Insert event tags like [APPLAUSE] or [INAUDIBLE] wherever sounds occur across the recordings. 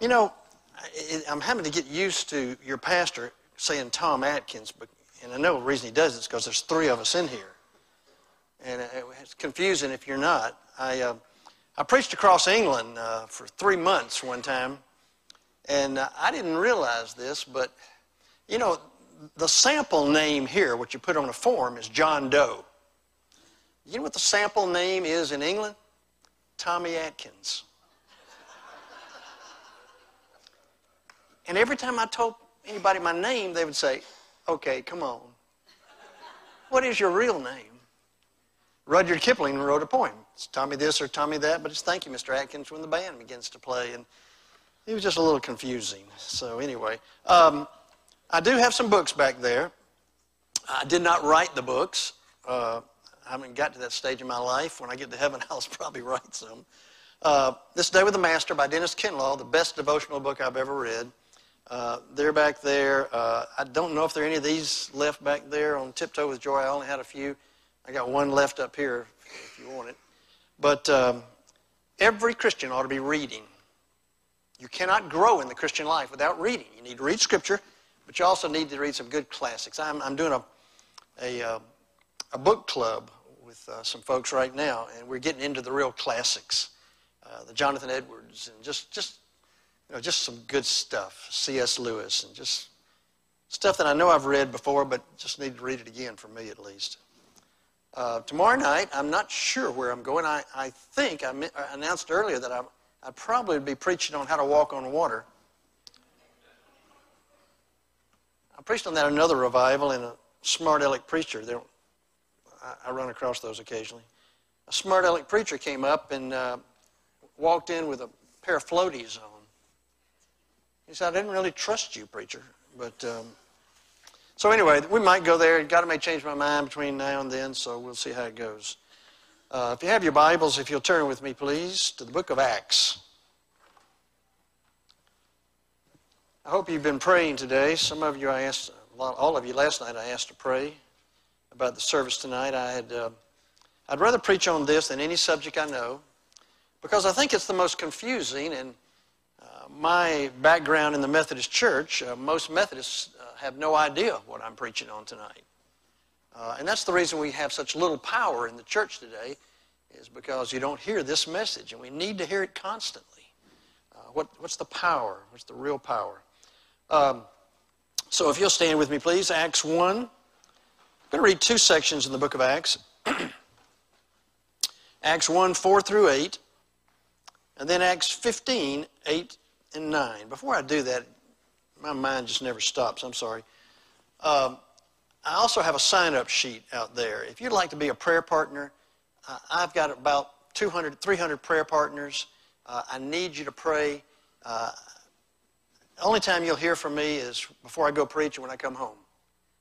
You know, I'm having to get used to your pastor saying Tom Atkins, but, and I know the reason he does it is because there's three of us in here. And it's confusing if you're not. I, uh, I preached across England uh, for three months one time, and uh, I didn't realize this, but you know, the sample name here, what you put on a form, is John Doe. You know what the sample name is in England? Tommy Atkins. And every time I told anybody my name, they would say, okay, come on. What is your real name? Rudyard Kipling wrote a poem. It's Tommy this or Tommy that, but it's thank you, Mr. Atkins, when the band begins to play. And it was just a little confusing. So, anyway, um, I do have some books back there. I did not write the books. Uh, I haven't got to that stage in my life. When I get to heaven, [LAUGHS] I'll probably write some. Uh, this Day with the Master by Dennis Kinlaw, the best devotional book I've ever read. Uh, they're back there. Uh, I don't know if there are any of these left back there on Tiptoe with Joy. I only had a few. I got one left up here if you want it. But um, every Christian ought to be reading. You cannot grow in the Christian life without reading. You need to read Scripture, but you also need to read some good classics. I'm, I'm doing a, a, uh, a book club with uh, some folks right now, and we're getting into the real classics, uh, the Jonathan Edwards, and just just you know just some good stuff, C.S. Lewis, and just stuff that I know I've read before, but just need to read it again for me at least. Uh, tomorrow night, I'm not sure where I'm going. I, I think I, I announced earlier that I, I'd probably be preaching on how to walk on water. I preached on that another revival in a smart aleck preacher. There, I, I run across those occasionally. A smart aleck preacher came up and uh, walked in with a pair of floaties on. He said, I didn't really trust you, preacher. But um, so anyway, we might go there. God may change my mind between now and then, so we'll see how it goes. Uh, if you have your Bibles, if you'll turn with me, please, to the book of Acts. I hope you've been praying today. Some of you I asked, all of you last night I asked to pray about the service tonight. I had, uh, I'd rather preach on this than any subject I know because I think it's the most confusing. And my background in the Methodist Church, uh, most Methodists uh, have no idea what I'm preaching on tonight. Uh, and that's the reason we have such little power in the church today, is because you don't hear this message, and we need to hear it constantly. Uh, what, what's the power? What's the real power? Um, so if you'll stand with me, please, Acts 1. I'm going to read two sections in the book of Acts [CLEARS THROAT] Acts 1, 4 through 8, and then Acts 15, 8 and 9. Before I do that, my mind just never stops. I'm sorry. Um, I also have a sign up sheet out there. If you'd like to be a prayer partner, uh, I've got about 200, 300 prayer partners. Uh, I need you to pray. Uh, only time you'll hear from me is before I go preach or when I come home.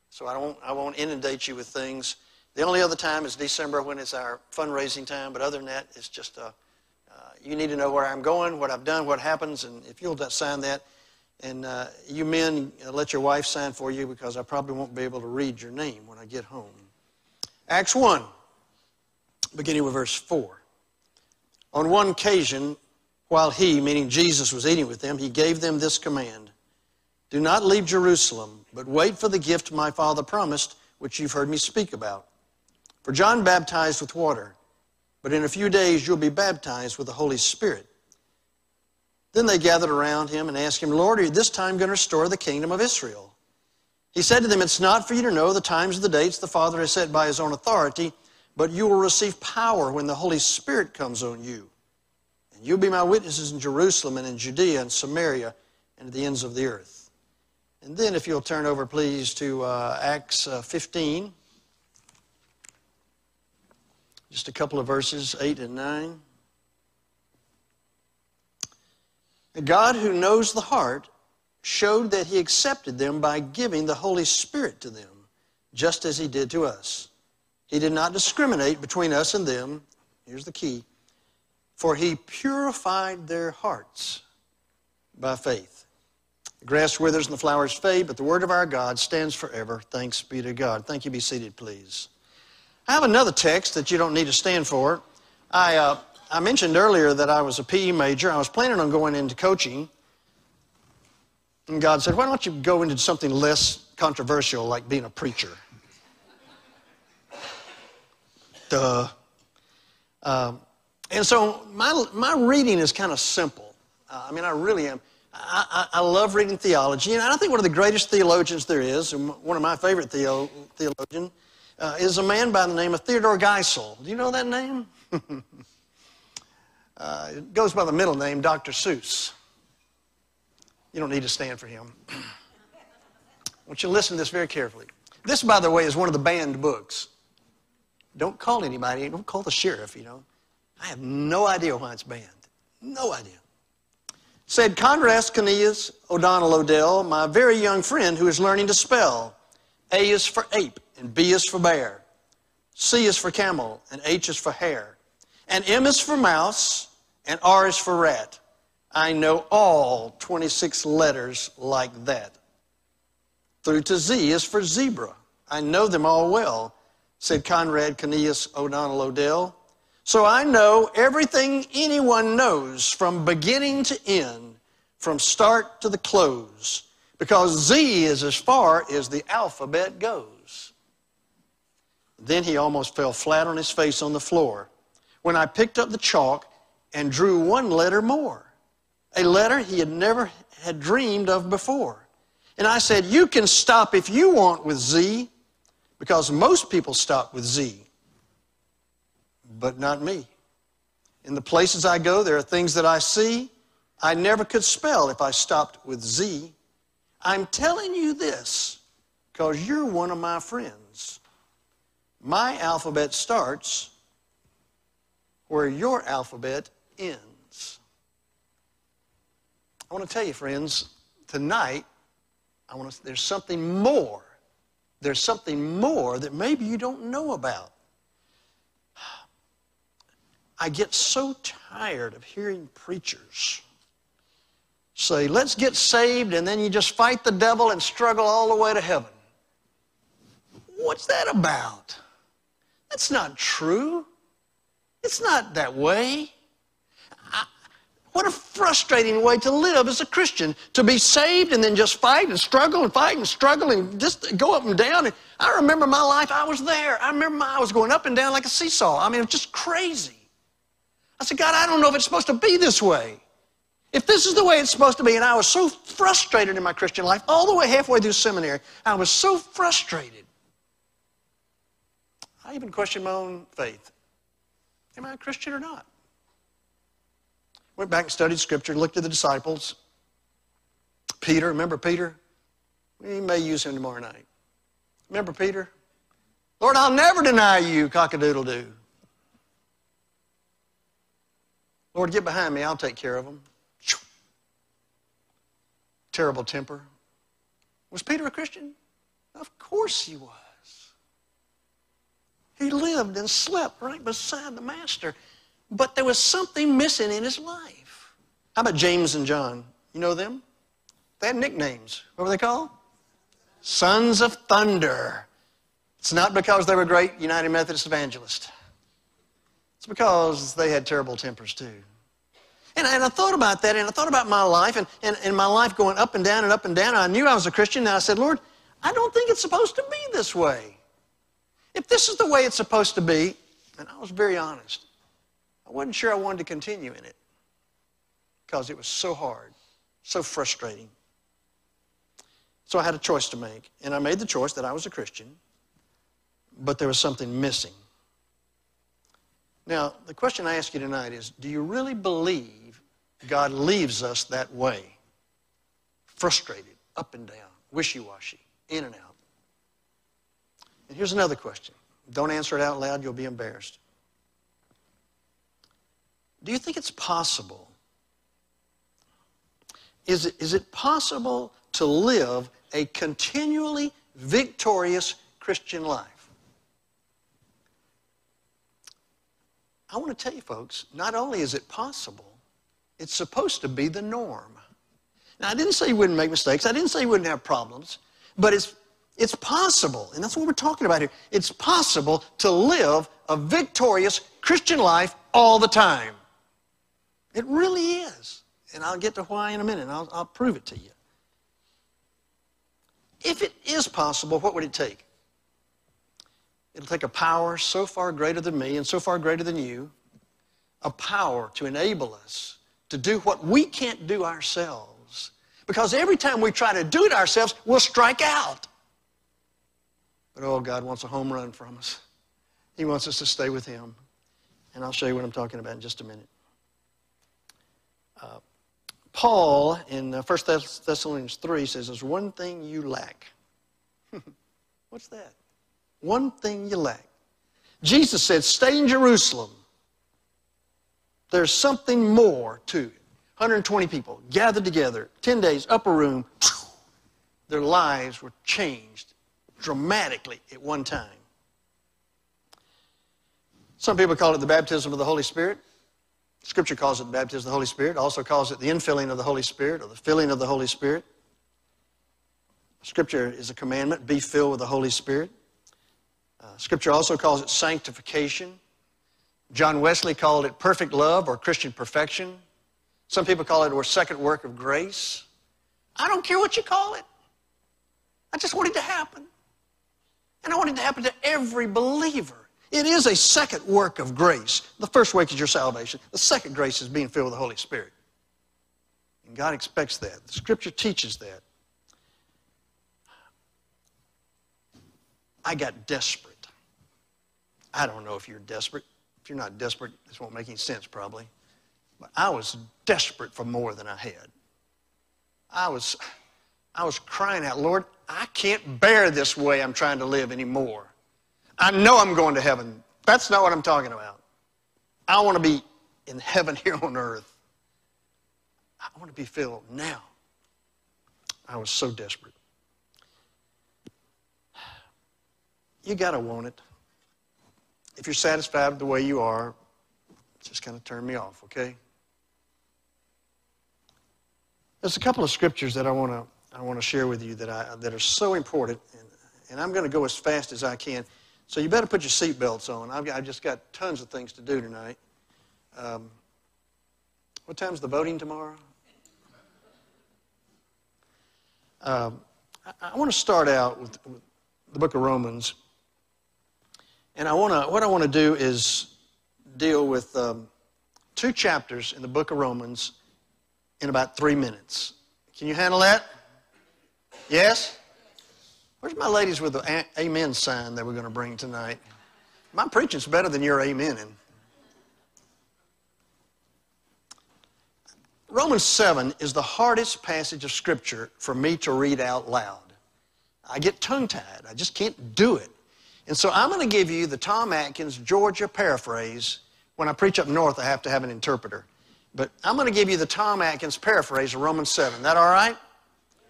So I won't, I won't inundate you with things. The only other time is December when it's our fundraising time, but other than that, it's just a you need to know where I'm going, what I've done, what happens, and if you'll sign that, and uh, you men, uh, let your wife sign for you because I probably won't be able to read your name when I get home. Acts 1, beginning with verse 4. On one occasion, while he, meaning Jesus, was eating with them, he gave them this command Do not leave Jerusalem, but wait for the gift my Father promised, which you've heard me speak about. For John baptized with water, but in a few days you'll be baptized with the Holy Spirit. Then they gathered around him and asked him, Lord, are you this time going to restore the kingdom of Israel? He said to them, It's not for you to know the times or the dates the Father has set by his own authority, but you will receive power when the Holy Spirit comes on you. And you'll be my witnesses in Jerusalem and in Judea and Samaria and to the ends of the earth. And then, if you'll turn over, please, to uh, Acts uh, 15, just a couple of verses, 8 and 9. God, who knows the heart, showed that He accepted them by giving the Holy Spirit to them, just as He did to us. He did not discriminate between us and them. Here's the key for He purified their hearts by faith. The grass withers and the flowers fade, but the word of our God stands forever. Thanks be to God. Thank you. Be seated, please. I have another text that you don't need to stand for. I, uh, I mentioned earlier that I was a PE major. I was planning on going into coaching, And God said, Why don't you go into something less controversial like being a preacher? [LAUGHS] Duh. Um, and so my, my reading is kind of simple. Uh, I mean, I really am. I, I, I, love reading theology, and I think one of the greatest theologians there is, and one of my favorite theo, theologians, uh, is a man by the name of Theodore Geisel. Do you know that name? [LAUGHS] uh, it goes by the middle name, Dr. Seuss. You don't need to stand for him. [CLEARS THROAT] I want you to listen to this very carefully. This, by the way, is one of the banned books. Don't call anybody, don't call the sheriff, you know. I have no idea why it's banned. No idea. Said Conrad Cornelius O'Donnell Odell, my very young friend who is learning to spell. A is for ape, and B is for bear. C is for camel, and H is for hare. And M is for mouse, and R is for rat. I know all 26 letters like that. Through to Z is for zebra. I know them all well, said Conrad Cornelius O'Donnell Odell. So I know everything anyone knows from beginning to end, from start to the close, because Z is as far as the alphabet goes. Then he almost fell flat on his face on the floor when I picked up the chalk and drew one letter more, a letter he had never had dreamed of before. And I said, You can stop if you want with Z, because most people stop with Z but not me. In the places I go, there are things that I see I never could spell if I stopped with Z. I'm telling you this because you're one of my friends. My alphabet starts where your alphabet ends. I want to tell you, friends, tonight, I want to, there's something more. There's something more that maybe you don't know about. I get so tired of hearing preachers say, let's get saved, and then you just fight the devil and struggle all the way to heaven. What's that about? That's not true. It's not that way. I, what a frustrating way to live as a Christian, to be saved and then just fight and struggle and fight and struggle and just go up and down. I remember my life, I was there. I remember my, I was going up and down like a seesaw. I mean, it was just crazy. I said, God, I don't know if it's supposed to be this way. If this is the way it's supposed to be, and I was so frustrated in my Christian life, all the way halfway through seminary, I was so frustrated. I even questioned my own faith. Am I a Christian or not? Went back and studied Scripture, looked at the disciples. Peter, remember Peter? We may use him tomorrow night. Remember Peter? Lord, I'll never deny you, cockadoodle doo. Lord, get behind me. I'll take care of them. Terrible temper. Was Peter a Christian? Of course he was. He lived and slept right beside the Master. But there was something missing in his life. How about James and John? You know them? They had nicknames. What were they called? Sons of Thunder. It's not because they were great United Methodist evangelists. It's because they had terrible tempers too. And, and I thought about that, and I thought about my life, and, and, and my life going up and down and up and down. I knew I was a Christian, and I said, Lord, I don't think it's supposed to be this way. If this is the way it's supposed to be, and I was very honest, I wasn't sure I wanted to continue in it because it was so hard, so frustrating. So I had a choice to make, and I made the choice that I was a Christian, but there was something missing. Now, the question I ask you tonight is do you really believe God leaves us that way? Frustrated, up and down, wishy washy, in and out. And here's another question. Don't answer it out loud, you'll be embarrassed. Do you think it's possible? Is it, is it possible to live a continually victorious Christian life? I want to tell you, folks, not only is it possible, it's supposed to be the norm. Now, I didn't say you wouldn't make mistakes. I didn't say you wouldn't have problems. But it's, it's possible, and that's what we're talking about here. It's possible to live a victorious Christian life all the time. It really is. And I'll get to why in a minute, I'll, I'll prove it to you. if it is possible, what would it take? It'll take a power so far greater than me and so far greater than you, a power to enable us to do what we can't do ourselves. Because every time we try to do it ourselves, we'll strike out. But oh, God wants a home run from us. He wants us to stay with Him. And I'll show you what I'm talking about in just a minute. Uh, Paul in 1 uh, Thessalonians 3 says, There's one thing you lack. [LAUGHS] What's that? One thing you lack. Jesus said, Stay in Jerusalem. There's something more to it. 120 people gathered together, 10 days, upper room. Their lives were changed dramatically at one time. Some people call it the baptism of the Holy Spirit. Scripture calls it the baptism of the Holy Spirit, also calls it the infilling of the Holy Spirit or the filling of the Holy Spirit. Scripture is a commandment be filled with the Holy Spirit. Uh, scripture also calls it sanctification. John Wesley called it perfect love or Christian perfection. Some people call it a second work of grace. I don't care what you call it. I just want it to happen. And I want it to happen to every believer. It is a second work of grace. The first work is your salvation. The second grace is being filled with the Holy Spirit. And God expects that. The Scripture teaches that. I got desperate. I don't know if you're desperate. If you're not desperate, this won't make any sense probably. But I was desperate for more than I had. I was, I was crying out, Lord, I can't bear this way I'm trying to live anymore. I know I'm going to heaven. That's not what I'm talking about. I want to be in heaven here on earth. I want to be filled now. I was so desperate. You got to want it. If you're satisfied with the way you are, just kind of turn me off, okay? There's a couple of scriptures that I want to I want to share with you that I that are so important, and, and I'm going to go as fast as I can. So you better put your seatbelts on. I've, I've just got tons of things to do tonight. Um, what time's the voting tomorrow? Um, I, I, want to start out with, with, the book of Romans, and I want to. What I want to do is deal with um, two chapters in the book of Romans in about three minutes. Can you handle that? Yes. Where's my ladies with the amen sign that we're going to bring tonight? My preaching's better than your amening. Romans 7 is the hardest passage of Scripture for me to read out loud. I get tongue tied. I just can't do it. And so I'm going to give you the Tom Atkins Georgia paraphrase. When I preach up north, I have to have an interpreter. But I'm going to give you the Tom Atkins paraphrase of Romans 7. That all right?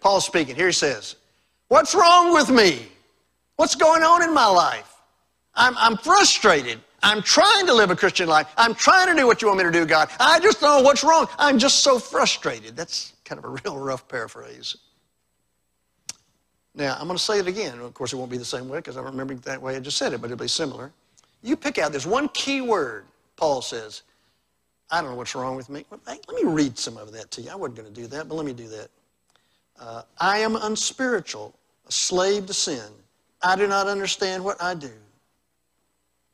Paul's speaking. Here he says, What's wrong with me? What's going on in my life? I'm, I'm frustrated. I'm trying to live a Christian life. I'm trying to do what you want me to do, God. I just don't know what's wrong. I'm just so frustrated. That's kind of a [LAUGHS] real rough paraphrase. Now, I'm going to say it again. Of course, it won't be the same way because I don't remember that way I just said it, but it'll be similar. You pick out, there's one key word, Paul says. I don't know what's wrong with me. Let me read some of that to you. I wasn't going to do that, but let me do that. Uh, I am unspiritual a slave to sin. I do not understand what I do.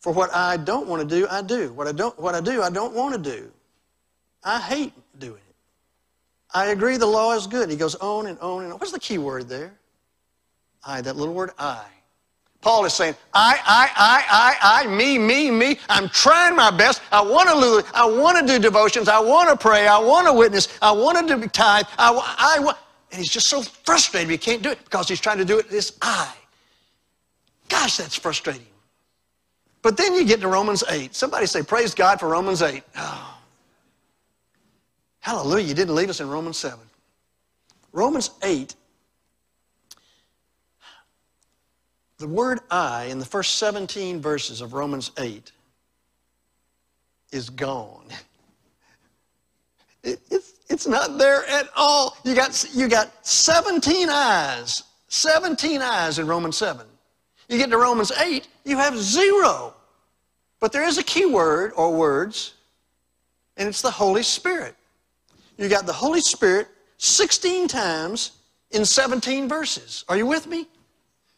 For what I don't want to do, I do. What I, don't, what I do, I don't want to do. I hate doing it. I agree the law is good. He goes on and on and on. What's the key word there? I, that little word I. Paul is saying, I, I, I, I, I, me, me, me. I'm trying my best. I want to lose. I want to do devotions. I want to pray. I want to witness. I want to tithe. I, I want. And he's just so frustrated he can't do it because he's trying to do it this I. Gosh, that's frustrating. But then you get to Romans 8. Somebody say, Praise God for Romans 8. Oh. [SIGHS] Hallelujah, you didn't leave us in Romans 7. Romans 8, the word I in the first 17 verses of Romans 8 is gone. [LAUGHS] It, it's it's not there at all. You got, you got 17 eyes, 17 eyes in Romans 7. You get to Romans 8, you have zero. But there is a key word or words, and it's the Holy Spirit. You got the Holy Spirit 16 times in 17 verses. Are you with me?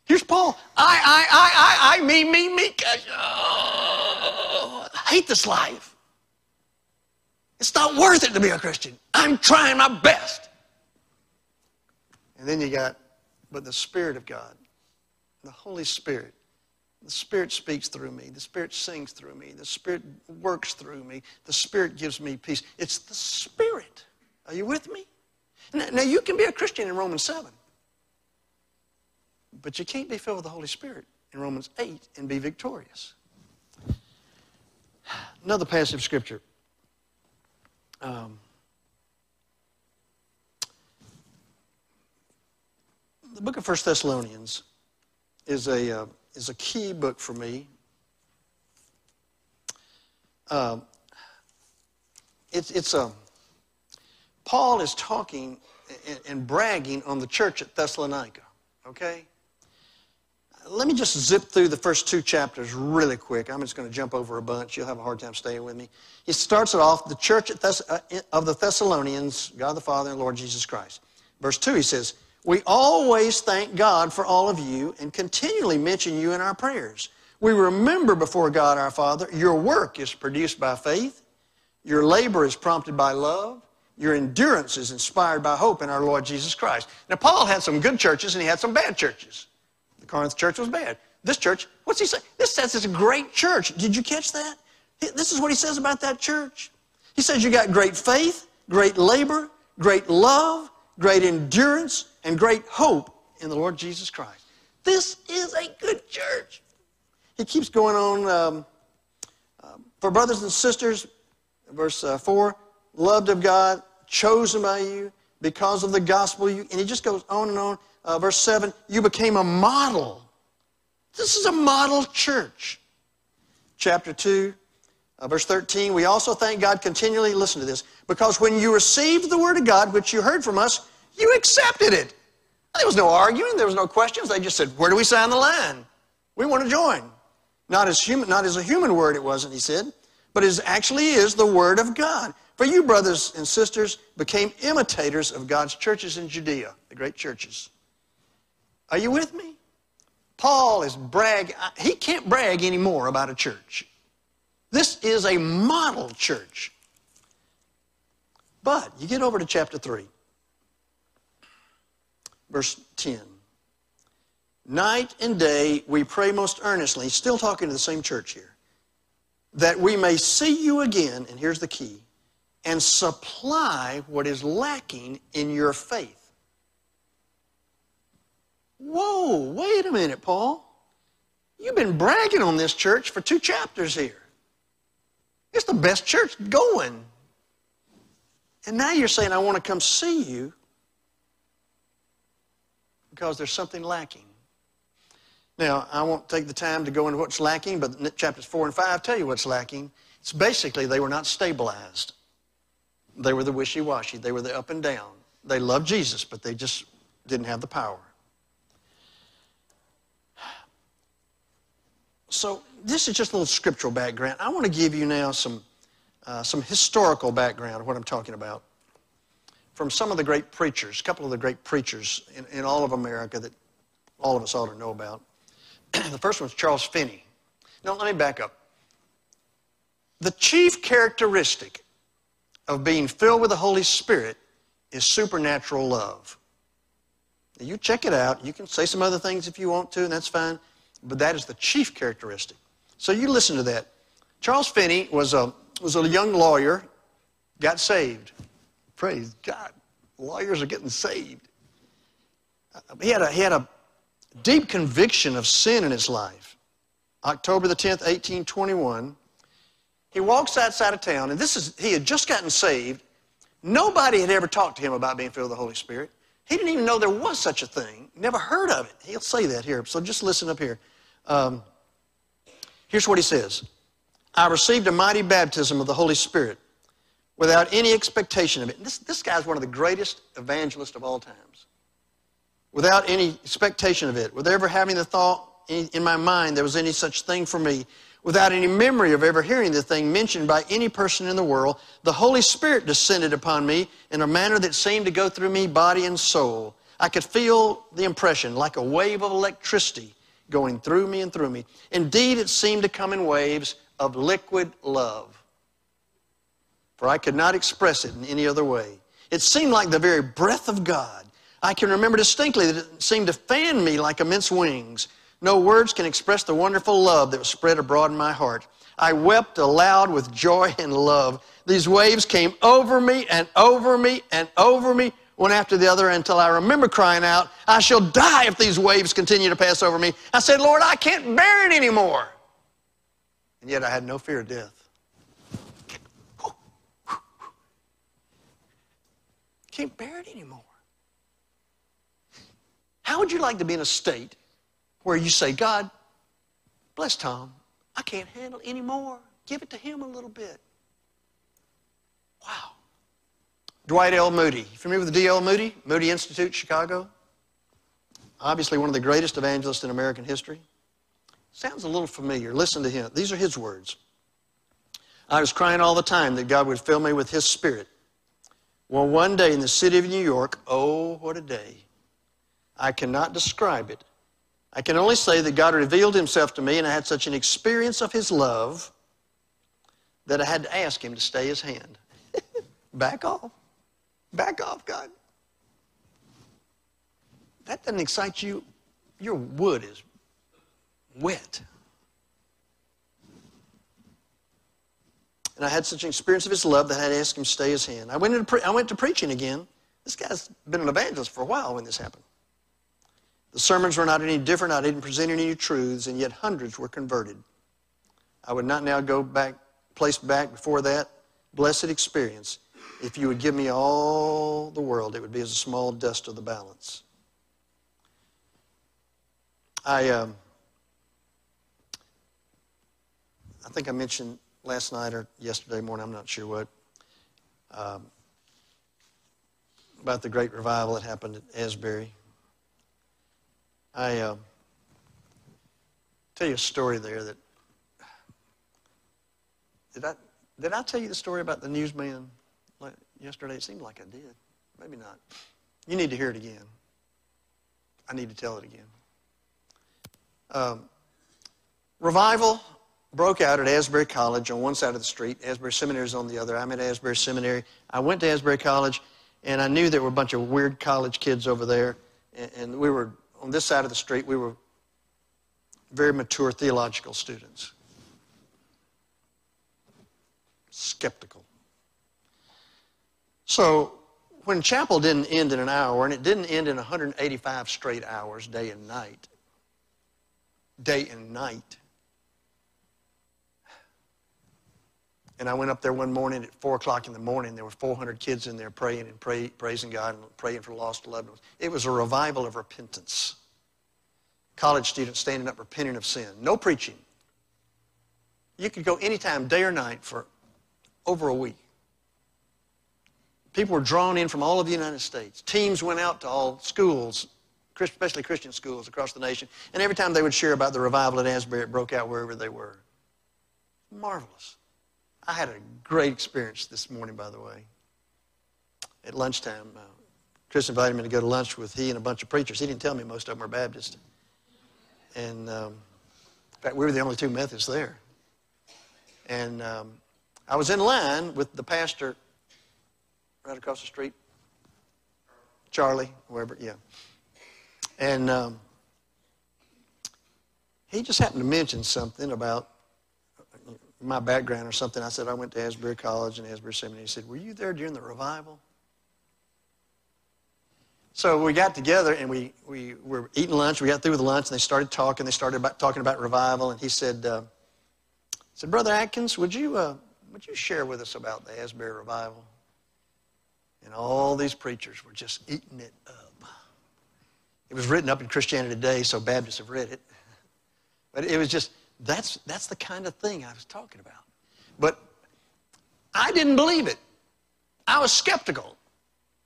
Here's Paul. I, I, I, I, I, me, me, me. Oh, I hate this life. It's not worth it to be a Christian. I'm trying my best. And then you got, but the Spirit of God, the Holy Spirit, the Spirit speaks through me. The Spirit sings through me. The Spirit works through me. The Spirit gives me peace. It's the Spirit. Are you with me? Now, you can be a Christian in Romans 7. But you can't be filled with the Holy Spirit in Romans 8 and be victorious. Another passage of Scripture. Um, the book of First Thessalonians is a, uh, is a key book for me. Uh, it's, it's a, Paul is talking and, and bragging on the church at Thessalonica, okay? Let me just zip through the first two chapters really quick. I'm just going to jump over a bunch. You'll have a hard time staying with me. He starts it off the church Thess- uh, of the Thessalonians, God the Father and Lord Jesus Christ. Verse 2, he says, We always thank God for all of you and continually mention you in our prayers. We remember before God our Father, your work is produced by faith, your labor is prompted by love, your endurance is inspired by hope in our Lord Jesus Christ. Now, Paul had some good churches and he had some bad churches. Corinth church was bad. This church, what's he say? This says it's a great church. Did you catch that? This is what he says about that church. He says you got great faith, great labor, great love, great endurance, and great hope in the Lord Jesus Christ. This is a good church. He keeps going on. Um, uh, for brothers and sisters, verse uh, 4, loved of God, chosen by you because of the gospel. You, and he just goes on and on uh, verse 7, you became a model. This is a model church. Chapter 2, uh, verse 13, we also thank God continually, listen to this, because when you received the word of God, which you heard from us, you accepted it. There was no arguing, there was no questions. They just said, Where do we sign the line? We want to join. Not as, human, not as a human word, it wasn't, he said, but it actually is the word of God. For you, brothers and sisters, became imitators of God's churches in Judea, the great churches. Are you with me? Paul is brag. He can't brag anymore about a church. This is a model church. But you get over to chapter 3, verse 10. Night and day we pray most earnestly, still talking to the same church here, that we may see you again, and here's the key, and supply what is lacking in your faith Whoa, wait a minute, Paul. You've been bragging on this church for two chapters here. It's the best church going. And now you're saying, I want to come see you because there's something lacking. Now, I won't take the time to go into what's lacking, but chapters 4 and 5 tell you what's lacking. It's basically they were not stabilized. They were the wishy washy, they were the up and down. They loved Jesus, but they just didn't have the power. So this is just a little scriptural background. I want to give you now some, uh, some historical background of what I'm talking about from some of the great preachers, a couple of the great preachers in, in all of America that all of us ought to know about. [CLEARS THROAT] the first one's Charles Finney. Now, let me back up. The chief characteristic of being filled with the Holy Spirit is supernatural love. Now, you check it out. You can say some other things if you want to, and that's fine but that is the chief characteristic. So you listen to that. Charles Finney was a, was a young lawyer, got saved. Praise God. Lawyers are getting saved. Uh, he had a, he had a deep conviction of sin in his life. October the 10th, 1821. He walks outside of town, and this is, he had just gotten saved. Nobody had ever talked to him about being filled with the Holy Spirit. He didn't even know there was such a thing, never heard of it. He'll say that here. So just listen up here. Um, here's what he says I received a mighty baptism of the Holy Spirit without any expectation of it. This, this guy's one of the greatest evangelists of all times. Without any expectation of it, without ever having the thought in my mind there was any such thing for me, without any memory of ever hearing the thing mentioned by any person in the world, the Holy Spirit descended upon me in a manner that seemed to go through me, body and soul. I could feel the impression like a wave of electricity going through me and through me. Indeed, it seemed to come in waves of liquid love. For I could not express it in any other way. It seemed like the very breath of God. I can remember distinctly that it seemed to fan me like immense wings. No words can express the wonderful love that was spread abroad in my heart. I wept aloud with joy and love. These waves came over me and over me and over me, one after the other, until I remember crying out, I shall die if these waves continue to pass over me. I said, Lord, I can't bear it anymore. And yet I had no fear of death. Can't bear it anymore. How would you like to be in a state where you say, God, bless Tom, I can't handle any more. Give it to him a little bit. Wow. Dwight L. Moody. You familiar with the D.L. Moody? Moody Institute, Chicago? Obviously, one of the greatest evangelists in American history. Sounds a little familiar. Listen to him. These are his words. I was crying all the time that God would fill me with His Spirit. Well, one day in the city of New York, oh, what a day. I cannot describe it. I can only say that God revealed himself to me, and I had such an experience of his love that I had to ask him to stay his hand. [LAUGHS] Back off. Back off, God. That doesn't excite you. Your wood is wet. And I had such an experience of his love that I had to ask him to stay his hand. I went, into pre- I went to preaching again. This guy's been an evangelist for a while when this happened. The sermons were not any different. I didn't present any new truths, and yet hundreds were converted. I would not now go back, place back before that blessed experience. If you would give me all the world, it would be as a small dust of the balance. I, um, I think I mentioned last night or yesterday morning, I'm not sure what, um, about the great revival that happened at Asbury. I uh, tell you a story there that did I did I tell you the story about the newsman yesterday? It seemed like I did. Maybe not. You need to hear it again. I need to tell it again. Um, revival broke out at Asbury College on one side of the street. Asbury Seminary is on the other. I'm at Asbury Seminary. I went to Asbury College, and I knew there were a bunch of weird college kids over there, and, and we were on this side of the street, we were very mature theological students. Skeptical. So, when chapel didn't end in an hour, and it didn't end in 185 straight hours, day and night, day and night, And I went up there one morning at 4 o'clock in the morning. There were 400 kids in there praying and pray, praising God and praying for lost loved ones. It was a revival of repentance. College students standing up repenting of sin. No preaching. You could go anytime, day or night, for over a week. People were drawn in from all of the United States. Teams went out to all schools, especially Christian schools across the nation. And every time they would share about the revival at Asbury, it broke out wherever they were. Marvelous. I had a great experience this morning, by the way. At lunchtime, uh, Chris invited me to go to lunch with he and a bunch of preachers. He didn't tell me most of them were Baptist. And um, in fact, we were the only two Methodists there. And um, I was in line with the pastor right across the street, Charlie, wherever, yeah. And um, he just happened to mention something about my background or something. I said, I went to Asbury College and Asbury Seminary. He said, Were you there during the revival? So we got together and we, we were eating lunch. We got through with lunch and they started talking. They started about, talking about revival. And he said, uh, said Brother Atkins, would you, uh, would you share with us about the Asbury revival? And all these preachers were just eating it up. It was written up in Christianity Today, so Baptists have read it. But it was just, that's, that's the kind of thing I was talking about. But I didn't believe it. I was skeptical.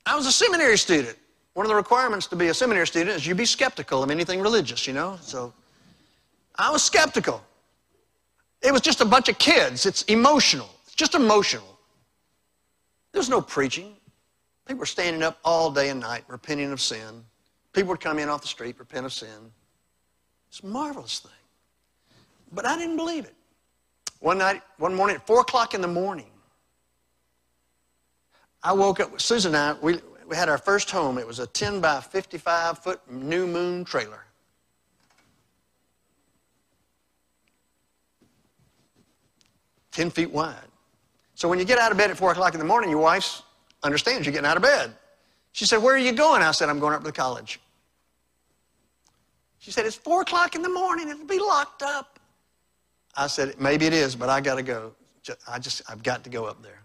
I was a seminary student. One of the requirements to be a seminary student is you be skeptical of anything religious, you know? So I was skeptical. It was just a bunch of kids. It's emotional. It's just emotional. There's no preaching. People were standing up all day and night repenting of sin. People would come in off the street, repent of sin. It's a marvelous thing. But I didn't believe it. One night, one morning at 4 o'clock in the morning, I woke up, with Susan and I, we, we had our first home. It was a 10 by 55 foot new moon trailer. Ten feet wide. So when you get out of bed at four o'clock in the morning, your wife understands you're getting out of bed. She said, Where are you going? I said, I'm going up to the college. She said, It's four o'clock in the morning, it'll be locked up. I said, Maybe it is, but I gotta go. I just I've got to go up there.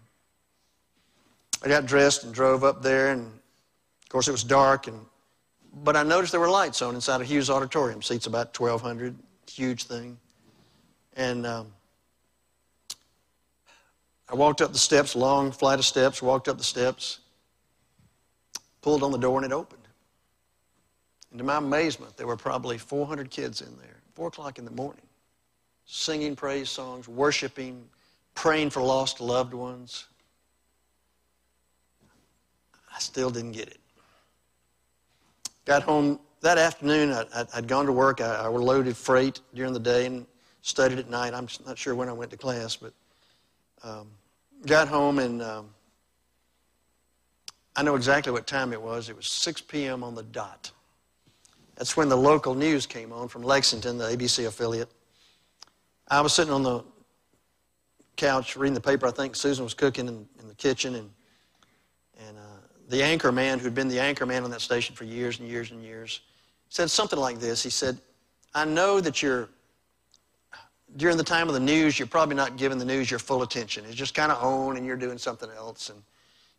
I got dressed and drove up there, and of course it was dark, and but I noticed there were lights on inside a Hughes Auditorium. Seats about 1,200, huge thing. And um, I walked up the steps, long flight of steps, walked up the steps, pulled on the door, and it opened. And to my amazement, there were probably 400 kids in there, 4 o'clock in the morning, singing praise songs, worshiping, praying for lost loved ones. I still didn't get it. Got home that afternoon. I, had gone to work. I, I loaded freight during the day and studied at night. I'm not sure when I went to class, but um, got home and um, I know exactly what time it was. It was 6 p.m. on the dot. That's when the local news came on from Lexington, the ABC affiliate. I was sitting on the couch reading the paper. I think Susan was cooking in, in the kitchen, and uh, the anchor man, who'd been the anchor man on that station for years and years and years, said something like this. He said, I know that you're, during the time of the news, you're probably not giving the news your full attention. It's just kind of on and you're doing something else. And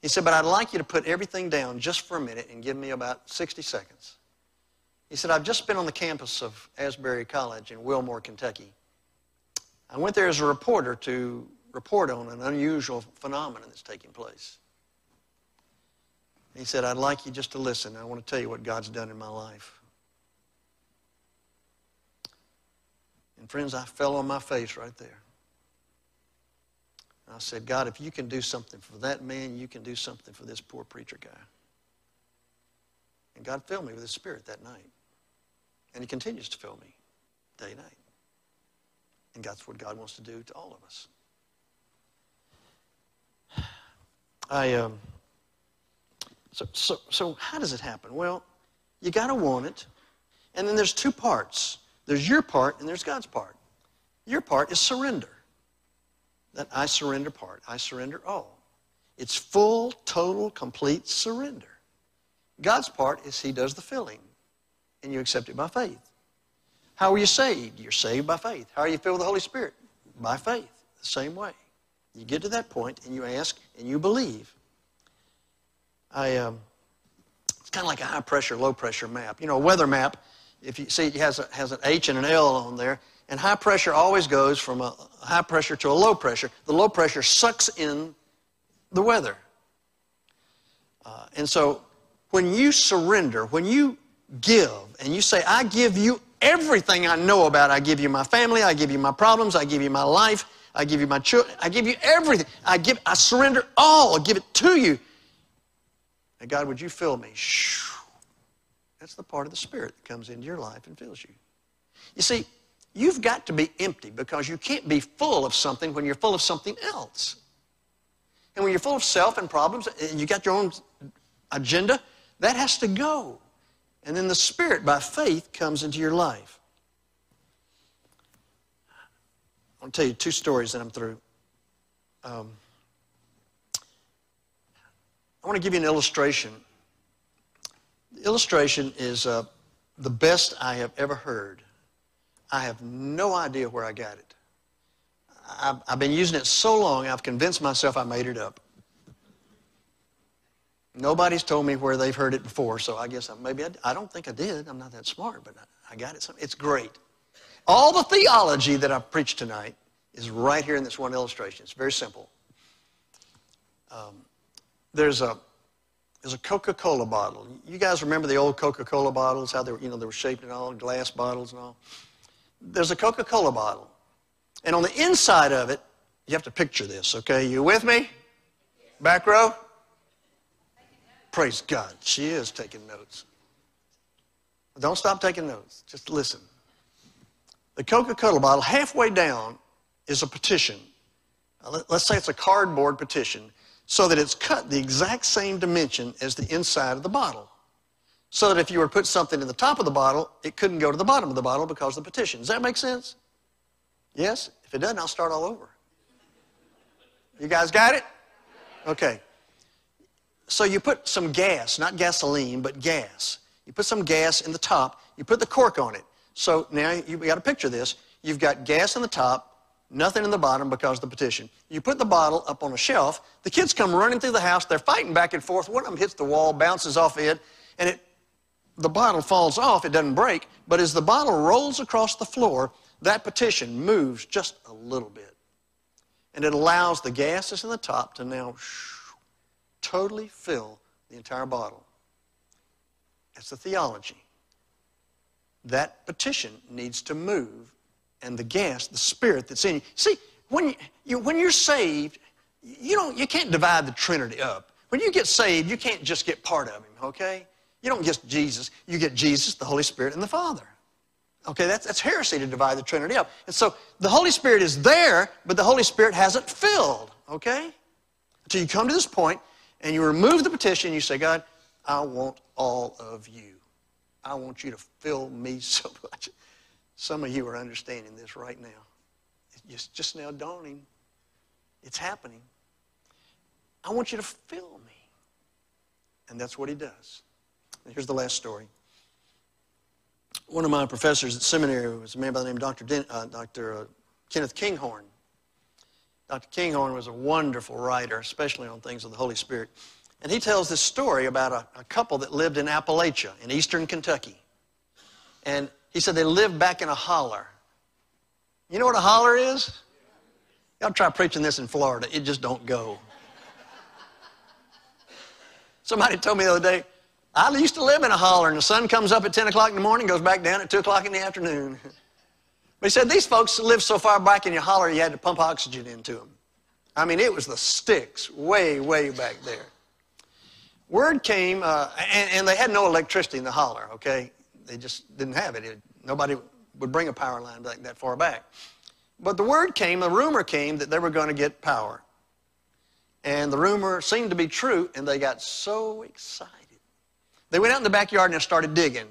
he said, but I'd like you to put everything down just for a minute and give me about 60 seconds. He said, I've just been on the campus of Asbury College in Wilmore, Kentucky. I went there as a reporter to report on an unusual phenomenon that's taking place. He said, I'd like you just to listen. I want to tell you what God's done in my life. And friends, I fell on my face right there. I said, God, if you can do something for that man, you can do something for this poor preacher guy. And God filled me with His Spirit that night. And He continues to fill me day and night. And that's what God wants to do to all of us. I. Um, so, so, so how does it happen? Well, you got to want it. And then there's two parts there's your part and there's God's part. Your part is surrender. That I surrender part. I surrender all. It's full, total, complete surrender. God's part is He does the filling, and you accept it by faith. How are you saved? You're saved by faith. How are you filled with the Holy Spirit? By faith. The same way. You get to that point and you ask and you believe. I, um, it's kind of like a high pressure, low pressure map. You know, a weather map, if you see it has, a, has an H and an L on there, and high pressure always goes from a high pressure to a low pressure. The low pressure sucks in the weather. Uh, and so when you surrender, when you give, and you say, I give you everything I know about, I give you my family, I give you my problems, I give you my life, I give you my children, I give you everything. I give, I surrender all, I give it to you. And God, would you fill me? That's the part of the Spirit that comes into your life and fills you. You see, you've got to be empty because you can't be full of something when you're full of something else. And when you're full of self and problems and you got your own agenda, that has to go. And then the Spirit, by faith, comes into your life. I want to tell you two stories that I'm through. Um, I want to give you an illustration. The illustration is uh, the best I have ever heard. I have no idea where I got it. I've, I've been using it so long, I've convinced myself I made it up. Nobody's told me where they've heard it before, so I guess I, maybe I, I, don't think I did. I'm not that smart, but I, I got it. It's great. All the theology that I've preached tonight is right here in this one illustration. It's very simple. Um, there's a there's a Coca-Cola bottle. You guys remember the old Coca-Cola bottles? How they were, you know, they were shaped and all, glass bottles and all. There's a Coca-Cola bottle, and on the inside of it, you have to picture this. Okay, you with me? Back row. Praise God, she is taking notes. Don't stop taking notes. Just listen. The Coca Cola bottle, halfway down, is a petition. Let's say it's a cardboard petition, so that it's cut the exact same dimension as the inside of the bottle. So that if you were to put something in the top of the bottle, it couldn't go to the bottom of the bottle because of the petition. Does that make sense? Yes? If it doesn't, I'll start all over. You guys got it? Okay. So you put some gas, not gasoline, but gas. You put some gas in the top, you put the cork on it. So now you've got to picture this. You've got gas in the top, nothing in the bottom because of the petition. You put the bottle up on a shelf, the kids come running through the house, they're fighting back and forth. One of them hits the wall, bounces off it, and it, the bottle falls off, it doesn't break, but as the bottle rolls across the floor, that petition moves just a little bit. And it allows the gases in the top to now totally fill the entire bottle. That's the theology. That petition needs to move, and the gas, the spirit that's in you. See, when, you, when you're saved, you, don't, you can't divide the Trinity up. When you get saved, you can't just get part of Him, okay? You don't get Jesus. You get Jesus, the Holy Spirit, and the Father. Okay, that's, that's heresy to divide the Trinity up. And so the Holy Spirit is there, but the Holy Spirit hasn't filled, okay? Until you come to this point and you remove the petition, you say, God, I want all of you. I want you to fill me [LAUGHS] so much. Some of you are understanding this right now. It's just now dawning. It's happening. I want you to fill me. And that's what he does. And here's the last story one of my professors at seminary was a man by the name of Dr. Den, uh, Dr. Uh, Kenneth Kinghorn. Dr. Kinghorn was a wonderful writer, especially on things of the Holy Spirit. And he tells this story about a, a couple that lived in Appalachia in eastern Kentucky. And he said they lived back in a holler. You know what a holler is? Y'all try preaching this in Florida. It just don't go. Somebody told me the other day, I used to live in a holler, and the sun comes up at 10 o'clock in the morning, goes back down at 2 o'clock in the afternoon. [LAUGHS] But he said these folks lived so far back in your holler, you had to pump oxygen into them. I mean, it was the sticks way, way back there. Word came, uh, and, and, they had no electricity in the holler, okay? They just didn't have it. it. Nobody would bring a power line back that far back. But the word came, the rumor came that they were going to get power. And the rumor seemed to be true, and they got so excited. They went out in the backyard and they started digging.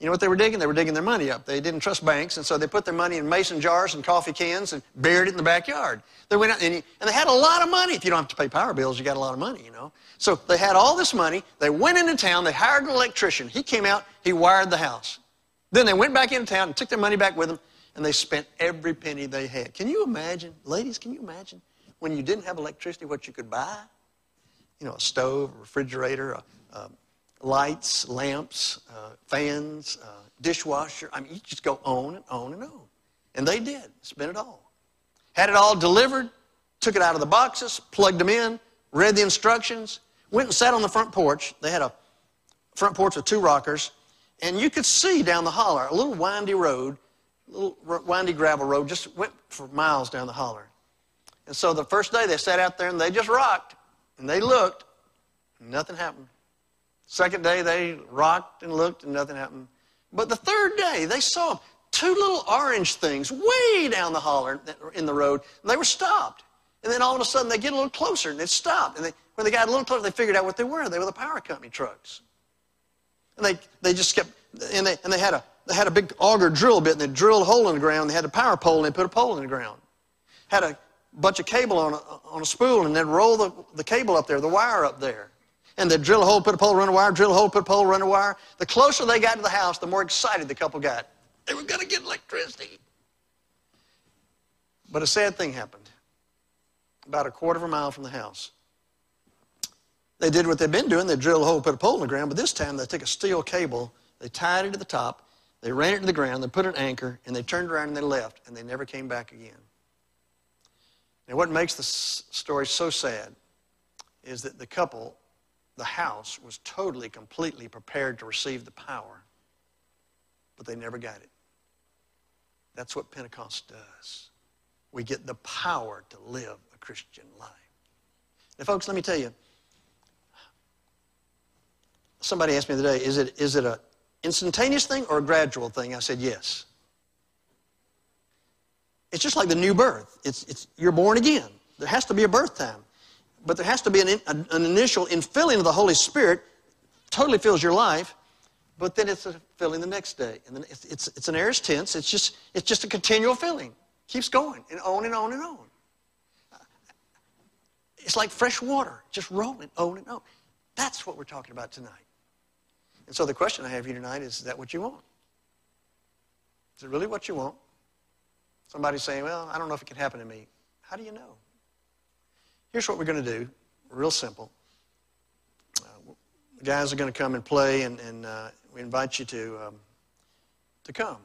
You know what they were digging? They were digging their money up. They didn't trust banks, and so they put their money in mason jars and coffee cans and buried it in the backyard. They went out and, and they had a lot of money. If you don't have to pay power bills, you got a lot of money, you know. So they had all this money. They went into town. They hired an electrician. He came out. He wired the house. Then they went back into town and took their money back with them, and they spent every penny they had. Can you imagine, ladies? Can you imagine when you didn't have electricity, what you could buy? You know, a stove, a refrigerator, a, a lights, lamps, uh, fans, uh, dishwasher. I mean, you just go on and on and on. And they did, spent it all. Had it all delivered, took it out of the boxes, plugged them in, read the instructions, went and sat on the front porch. They had a front porch with two rockers, and you could see down the holler a little windy road, little windy gravel road, just went for miles down the holler. And so the first day they sat out there and they just rocked, and they looked, and nothing happened. Second day, they rocked and looked and nothing happened. But the third day, they saw two little orange things way down the holler in the road, and they were stopped. And then all of a sudden, they get a little closer, and it stopped. And they, when they got a little closer, they figured out what they were. They were the power company trucks. And they, they just kept, and they, and they had a, they had a big auger drill bit, and they drilled a hole in the ground. They had a power pole, and they put a pole in the ground. Had a bunch of cable on a, on a spool, and they'd roll the, the cable up there, the wire up there and they'd drill a hole, put a pole, run a wire, drill a hole, put a pole, run a wire. The closer they got to the house, the more excited the couple got. They were going to get electricity. But a sad thing happened. About a quarter of a mile from the house. They did what they'd been doing. They drilled a hole, put a pole in the ground, but this time they took a steel cable, they tied it to the top, they ran it to the ground, they put an anchor, and they turned around and they left, and they never came back again. Now, what makes the story so sad is that the couple the house was totally, completely prepared to receive the power, but they never got it. That's what Pentecost does. We get the power to live a Christian life. Now, folks, let me tell you. Somebody asked me today, is it, is it a instantaneous thing or a gradual thing? I said, yes. It's just like the new birth. It's, it's, you're born again. There has to be a birth time. But there has to be an, an, initial infilling of the Holy Spirit, totally fills your life, but then it's a filling the next day. And then it's, it's, it's an aorist tense. It's just, it's just a continual filling. Keeps going and on and on and on. It's like fresh water, just rolling on and on. That's what we're talking about tonight. And so the question I have you tonight is, is that what you want? Is it really what you want? Somebody's saying, well, I don't know if it can happen to me. How do you know? Here's what we're going to do, real simple. Uh, the guys are going to come and play, and, and uh, we invite you to, um, to come.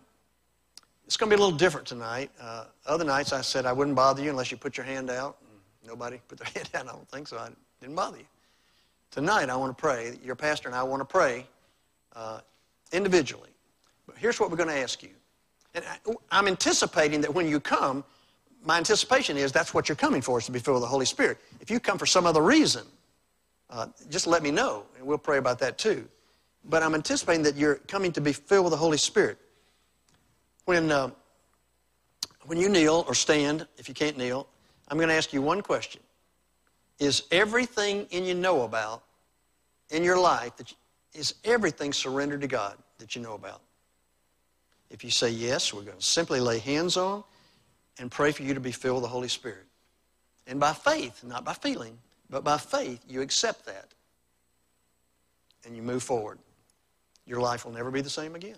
It's going to be a little different tonight. Uh, other nights I said I wouldn't bother you unless you put your hand out. Nobody put their [LAUGHS] hand out. I don't think so. I didn't bother you. Tonight I want to pray. Your pastor and I want to pray uh, individually. But here's what we're going to ask you. And I, am anticipating that when you come, my anticipation is that's what you're coming for, is to be filled with the Holy Spirit. If you come for some other reason, uh, just let me know, and we'll pray about that too. But I'm anticipating that you're coming to be filled with the Holy Spirit. When, uh, when you kneel or stand, if you can't kneel, I'm going to ask you one question. Is everything in you know about in your life, that you, is everything surrendered to God that you know about? If you say yes, we're going to simply lay hands on and pray for you to be filled with the Holy Spirit. And by faith, not by feeling, but by faith, you accept that. And you move forward. Your life will never be the same again.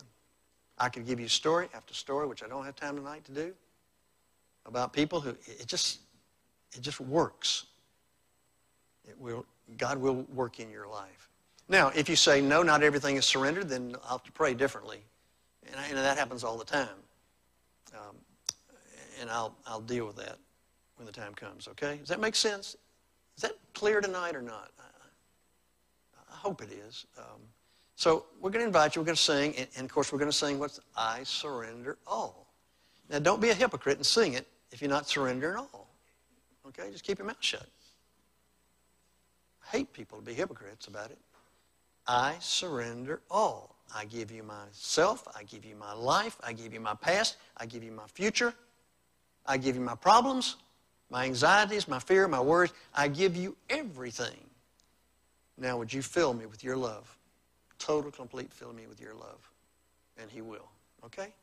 I could give you story after story, which I don't have time tonight to do, about people who it just it just works. It will, God will work in your life. Now, if you say, no, not everything is surrendered, then I'll have to pray differently. And, I, and that happens all the time. Um, and I'll, I'll deal with that when the time comes, okay? Does that make sense? Is that clear tonight or not? I, I hope it is. Um, so we're going to invite you. We're going to sing. And, and of course, we're going to sing what's I surrender all. Now, don't be a hypocrite and sing it if you're not surrendering all. Okay? Just keep your mouth shut. I hate people to be hypocrites about it. I surrender all. I give you myself. I give you my life. I give you my past. I give you my future. I give you my problems, my anxieties, my fear, my worries. I give you everything. Now, would you fill me with your love? Total, complete, fill me with your love. And He will. Okay?